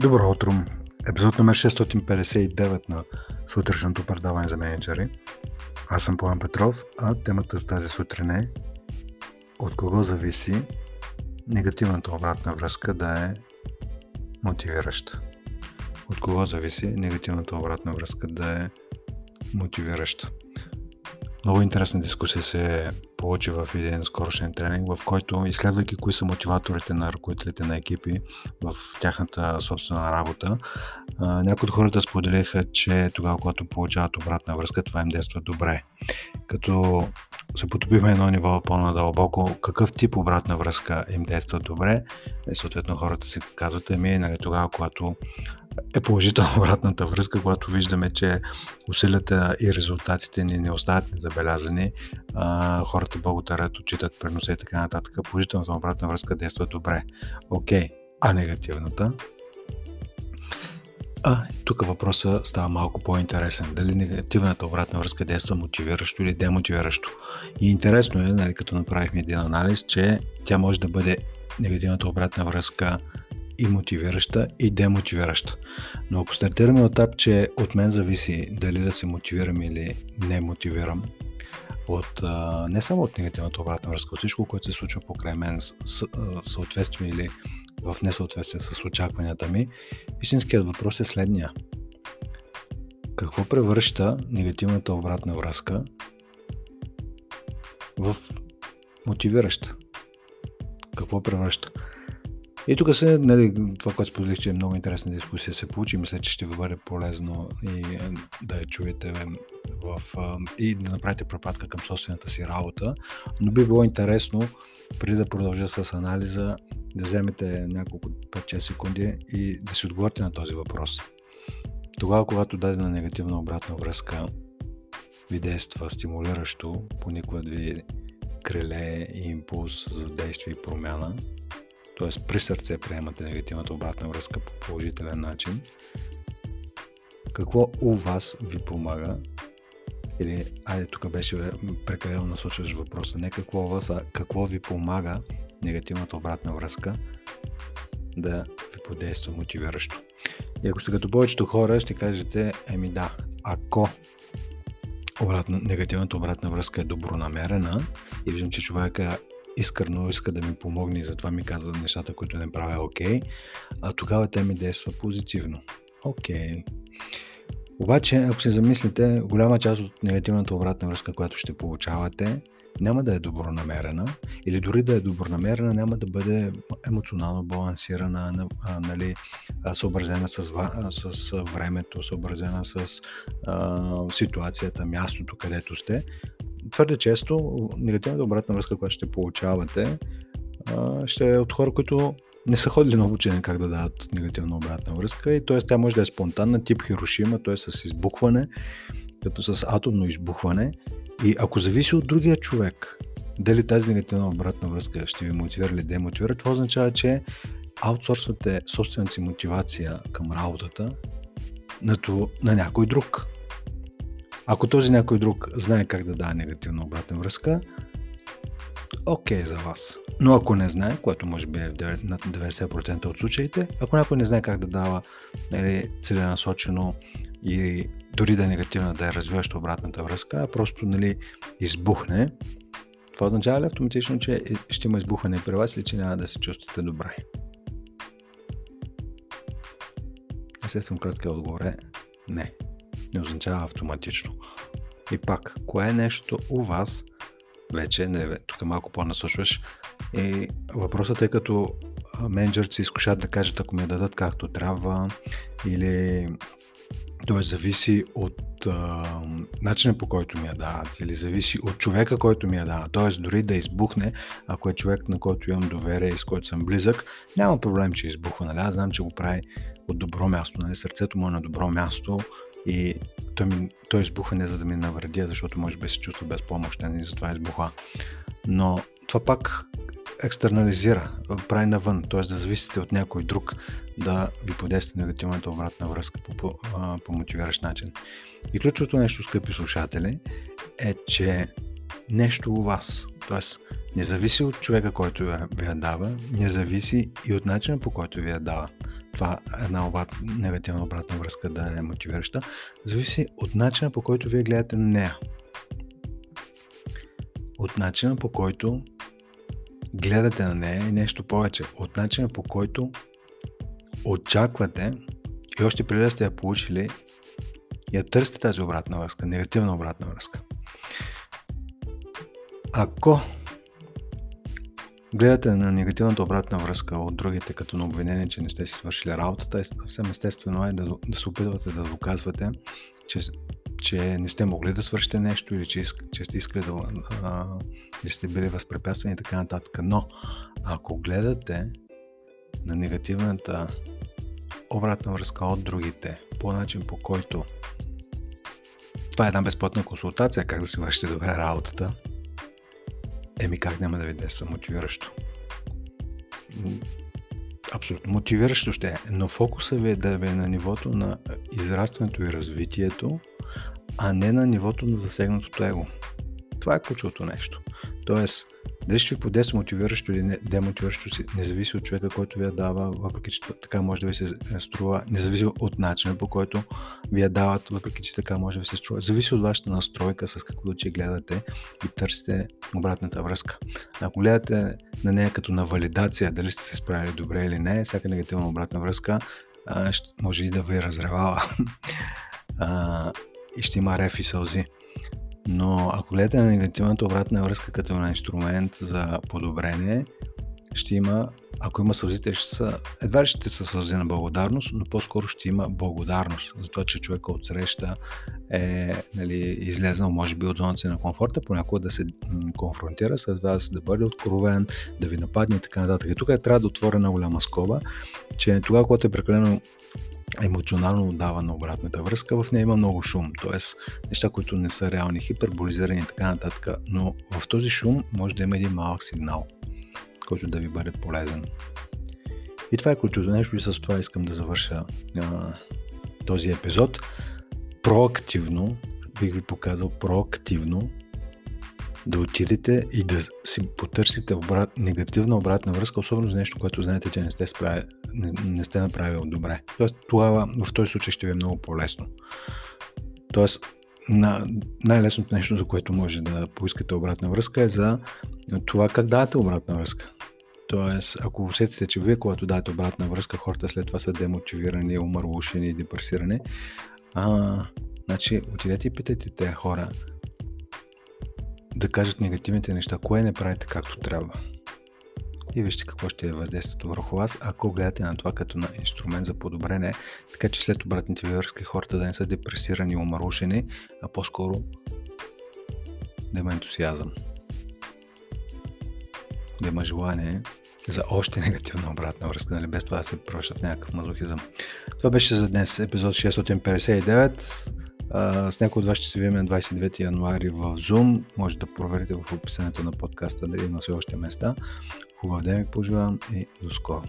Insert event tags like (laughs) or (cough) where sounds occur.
Добро утро! Епизод номер 659 на сутрешното предаване за менеджери. Аз съм Поян Петров, а темата за тази сутрин е от кого зависи негативната обратна връзка да е мотивираща. От кого зависи негативната обратна връзка да е мотивираща. Много интересна дискусия се получи в един скорошен тренинг, в който, изследвайки кои са мотиваторите на ръководителите на екипи в тяхната собствена работа, някои от хората споделиха, че тогава, когато получават обратна връзка, това им действа добре. Като се потопихме едно ниво по-надълбоко, какъв тип обратна връзка им действа добре, и съответно хората си казват, ами, нали, тогава, когато е положителна обратната връзка, когато виждаме, че усилията и резултатите ни не остават незабелязани, хората благодарят, отчитат преноса и така нататък. Положителната обратна връзка действа добре. Окей, а негативната? А, тук въпросът става малко по-интересен. Дали негативната обратна връзка действа мотивиращо или демотивиращо. И интересно е, нали, като направихме един анализ, че тя може да бъде негативната обратна връзка и мотивираща, и демотивираща. Но ако стартираме от етап, че от мен зависи дали да се мотивирам или не мотивирам, от, не само от негативната обратна връзка, от всичко, което се случва покрай мен, съответствие или в несъответствие с очакванията ми, истинският въпрос е следния. Какво превръща негативната обратна връзка в мотивираща? Какво превръща? И тук се, нали, това, което споделих, че е много интересна дискусия се получи, мисля, че ще ви бъде полезно и е, да я чуете в, и да направите препратка към собствената си работа. Но би било интересно, преди да продължа с анализа, да вземете няколко 5-6 секунди и да си отговорите на този въпрос. Тогава, когато дадена негативна обратна връзка ви действа стимулиращо, поникват ви криле и импулс за действие и промяна, т.е. при сърце приемате негативната обратна връзка по положителен начин, какво у вас ви помага или, айде, тук беше прекалено насочваш въпроса, не какво у вас, а какво ви помага негативната обратна връзка да ви подейства мотивиращо. И ако сте като повечето хора, ще кажете, еми да, ако обратна, негативната обратна връзка е добронамерена и виждам, че човека искрено иска да ми помогне и затова ми казва нещата, които не правя окей, okay, а тогава тя ми действа позитивно. Окей. Okay. Обаче, ако се замислите, голяма част от негативната обратна връзка, която ще получавате, няма да е добронамерена или дори да е добронамерена, няма да бъде емоционално балансирана, нали, съобразена с, с времето, съобразена с а, ситуацията, мястото, където сте, твърде често негативната обратна връзка, която ще получавате, ще е от хора, които не са ходили на обучение как да дадат негативна обратна връзка и т.е. тя може да е спонтанна, тип Хирошима, т.е. с избухване, като с атомно избухване и ако зависи от другия човек, дали тази негативна обратна връзка ще ви мотивира или демотивира, това означава, че аутсорсвате собствената си мотивация към работата на, на някой друг. Ако този някой друг знае как да дава негативна обратна връзка, окей okay за вас. Но ако не знае, което може би е на 90% от случаите, ако някой не знае как да дава нали, целенасочено и дори да е негативна, да е развиваща обратната връзка, а просто нали, избухне, това означава ли автоматично, че ще има избухване при вас или че няма да се чувствате добре? Естествено, краткият отговор е не не означава автоматично. И пак, кое е нещо у вас, вече, не, тук малко по-насочваш, и въпросът е като менеджерите се изкушат да кажат, ако ми дадат както трябва, или т.е. зависи от а, начина по който ми я дават или зависи от човека, който ми я дава. Т.е. дори да избухне, ако е човек, на който имам доверие и с който съм близък, няма проблем, че избухва. Нали? Аз знам, че го прави от добро място. Нали? Сърцето му е на добро място и той, ми, той избуха не за да ми навреди, защото може би се чувства безпомощен и затова избуха. Но това пак екстернализира, прави навън, т.е. да зависите от някой друг да ви подейства негативната обратна връзка по, по, по мотивиращ начин. И ключовото нещо, скъпи слушатели, е, че нещо у вас, т.е. не зависи от човека, който ви я дава, не зависи и от начина по който ви я дава. Това една обрат, негативна обратна връзка да е мотивираща, зависи от начина по който вие гледате на нея. От начина по който гледате на нея и нещо повече. От начина по който очаквате и още преди да сте я получили, я търсите тази обратна връзка, негативна обратна връзка. Ако гледате на негативната обратна връзка от другите като на обвинение, че не сте си свършили работата, съвсем естествено е да, да се опитвате да доказвате, че, че не сте могли да свършите нещо или че, че сте искали да а, или сте били възпрепятствани и така нататък. Но ако гледате на негативната обратна връзка от другите по начин по който това е една безплатна консултация, как да си вършите добре работата, Еми как няма да ви действа мотивиращо? Абсолютно мотивиращо ще е, но фокуса ви е да ви е на нивото на израстването и развитието, а не на нивото на засегнатото его. Това е ключовото нещо. Тоест, дали ще ви подейства мотивиращо или демотивиращо не зависи от човека, който ви я дава, въпреки че така може да ви се струва, не зависи от начина по който ви я дават, въпреки че така може да ви се струва. Зависи от вашата настройка, с какво очи гледате и търсите обратната връзка. Ако гледате на нея като на валидация, дали сте се справили добре или не, всяка негативна обратна връзка може и да ви разревава (laughs) и ще има реф и сълзи. Но ако гледате на негативната обратна връзка като на инструмент за подобрение, ще има, ако има сълзите, ще са, едва ще са сълзи на благодарност, но по-скоро ще има благодарност за това, че човека от среща е нали, излезнал, може би, от зоната на комфорта, понякога да се конфронтира с вас, да бъде откровен, да ви нападне и така нататък. И тук е трябва да отворя на голяма скоба, че тогава, когато е прекалено емоционално отдава на обратната връзка, в нея има много шум, т.е. неща, които не са реални, хиперболизирани и така нататък, но в този шум може да има един малък сигнал, който да ви бъде полезен. И това е ключовото нещо и с това искам да завърша а, този епизод. Проактивно, бих ви показал проактивно да отидете и да си потърсите обрат, негативна обратна връзка, особено за нещо, което знаете, че не сте, справи, не, не сте направил добре. Тоест, това в този случай ще ви е много по-лесно. Тоест, на, най-лесното нещо, за което може да поискате обратна връзка е за това как давате обратна връзка. Тоест, ако усетите, че вие, когато давате обратна връзка, хората след това са демотивирани, умърлушени, депресирани, а, значи отидете и питайте тези хора, да кажат негативните неща, кое не правите както трябва. И вижте какво ще е въздействието върху вас, ако гледате на това като на инструмент за подобрение, така че след обратните ви връзки хората да не са депресирани и умарушени, а по-скоро да има ентусиазъм. Да има желание за още негативна обратна връзка, нали? без това да се превръщат в някакъв мазохизъм. Това беше за днес, епизод 659. С някой от вас ще се видим на 29 януари в Zoom. Може да проверите в описанието на подкаста дали има все още места. Хубав ден ви пожелавам и до скоро.